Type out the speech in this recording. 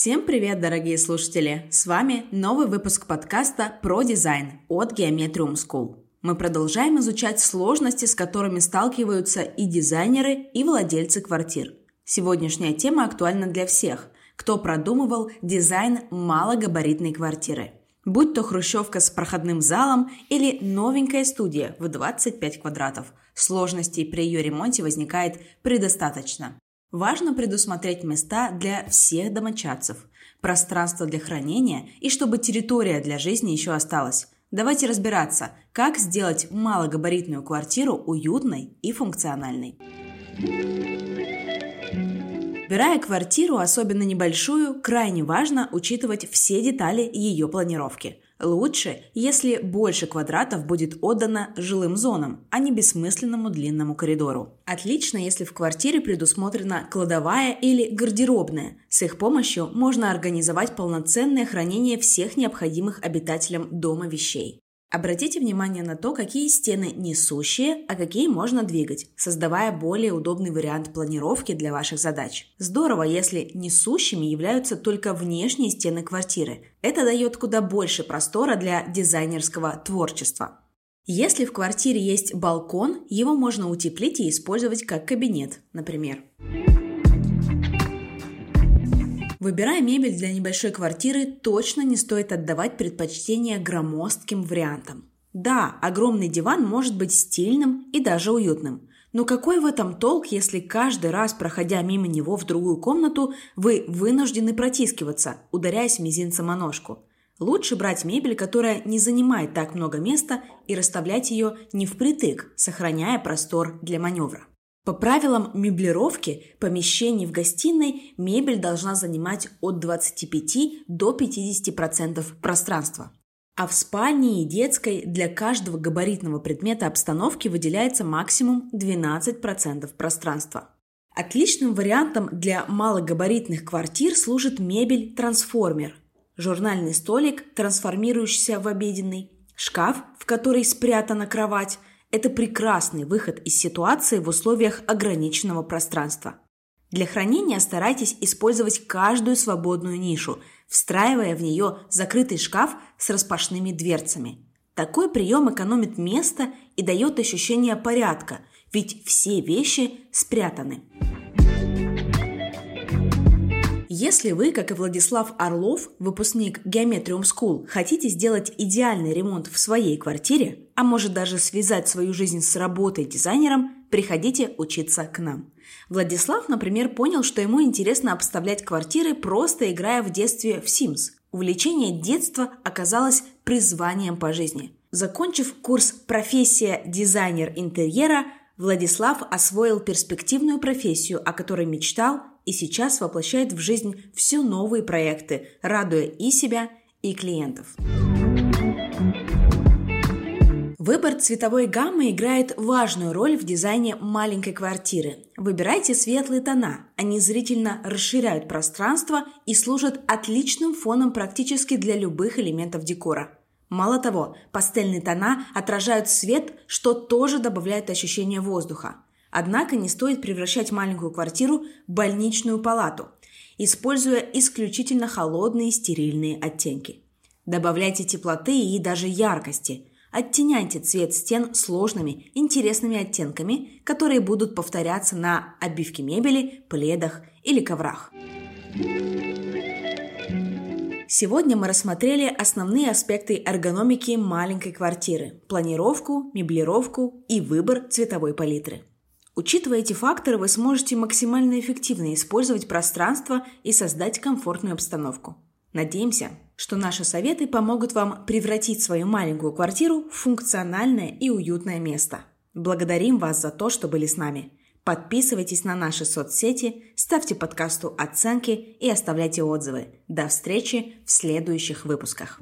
Всем привет, дорогие слушатели! С вами новый выпуск подкаста про дизайн от Geometrium School. Мы продолжаем изучать сложности, с которыми сталкиваются и дизайнеры, и владельцы квартир. Сегодняшняя тема актуальна для всех, кто продумывал дизайн малогабаритной квартиры. Будь то хрущевка с проходным залом или новенькая студия в 25 квадратов, сложностей при ее ремонте возникает предостаточно. Важно предусмотреть места для всех домочадцев, пространство для хранения и чтобы территория для жизни еще осталась. Давайте разбираться, как сделать малогабаритную квартиру уютной и функциональной. Выбирая квартиру, особенно небольшую, крайне важно учитывать все детали ее планировки – Лучше, если больше квадратов будет отдано жилым зонам, а не бессмысленному длинному коридору. Отлично, если в квартире предусмотрена кладовая или гардеробная. С их помощью можно организовать полноценное хранение всех необходимых обитателям дома вещей. Обратите внимание на то, какие стены несущие, а какие можно двигать, создавая более удобный вариант планировки для ваших задач. Здорово, если несущими являются только внешние стены квартиры. Это дает куда больше простора для дизайнерского творчества. Если в квартире есть балкон, его можно утеплить и использовать как кабинет, например. Выбирая мебель для небольшой квартиры, точно не стоит отдавать предпочтение громоздким вариантам. Да, огромный диван может быть стильным и даже уютным. Но какой в этом толк, если каждый раз, проходя мимо него в другую комнату, вы вынуждены протискиваться, ударяясь мизинцем о ножку? Лучше брать мебель, которая не занимает так много места, и расставлять ее не впритык, сохраняя простор для маневра. По правилам меблировки помещений в гостиной мебель должна занимать от 25 до 50% пространства. А в спальне и детской для каждого габаритного предмета обстановки выделяется максимум 12% пространства. Отличным вариантом для малогабаритных квартир служит мебель-трансформер. Журнальный столик, трансформирующийся в обеденный, шкаф, в который спрятана кровать – это прекрасный выход из ситуации в условиях ограниченного пространства. Для хранения старайтесь использовать каждую свободную нишу, встраивая в нее закрытый шкаф с распашными дверцами. Такой прием экономит место и дает ощущение порядка, ведь все вещи спрятаны. Если вы, как и Владислав Орлов, выпускник Geometrium School, хотите сделать идеальный ремонт в своей квартире, а может даже связать свою жизнь с работой дизайнером, приходите учиться к нам. Владислав, например, понял, что ему интересно обставлять квартиры, просто играя в детстве в Sims. Увлечение детства оказалось призванием по жизни. Закончив курс «Профессия дизайнер интерьера», Владислав освоил перспективную профессию, о которой мечтал и сейчас воплощает в жизнь все новые проекты, радуя и себя, и клиентов. Выбор цветовой гаммы играет важную роль в дизайне маленькой квартиры. Выбирайте светлые тона. Они зрительно расширяют пространство и служат отличным фоном практически для любых элементов декора. Мало того, пастельные тона отражают свет, что тоже добавляет ощущение воздуха. Однако не стоит превращать маленькую квартиру в больничную палату, используя исключительно холодные стерильные оттенки. Добавляйте теплоты и даже яркости. Оттеняйте цвет стен сложными, интересными оттенками, которые будут повторяться на обивке мебели, пледах или коврах. Сегодня мы рассмотрели основные аспекты эргономики маленькой квартиры – планировку, меблировку и выбор цветовой палитры. Учитывая эти факторы, вы сможете максимально эффективно использовать пространство и создать комфортную обстановку. Надеемся, что наши советы помогут вам превратить свою маленькую квартиру в функциональное и уютное место. Благодарим вас за то, что были с нами. Подписывайтесь на наши соцсети, ставьте подкасту оценки и оставляйте отзывы. До встречи в следующих выпусках.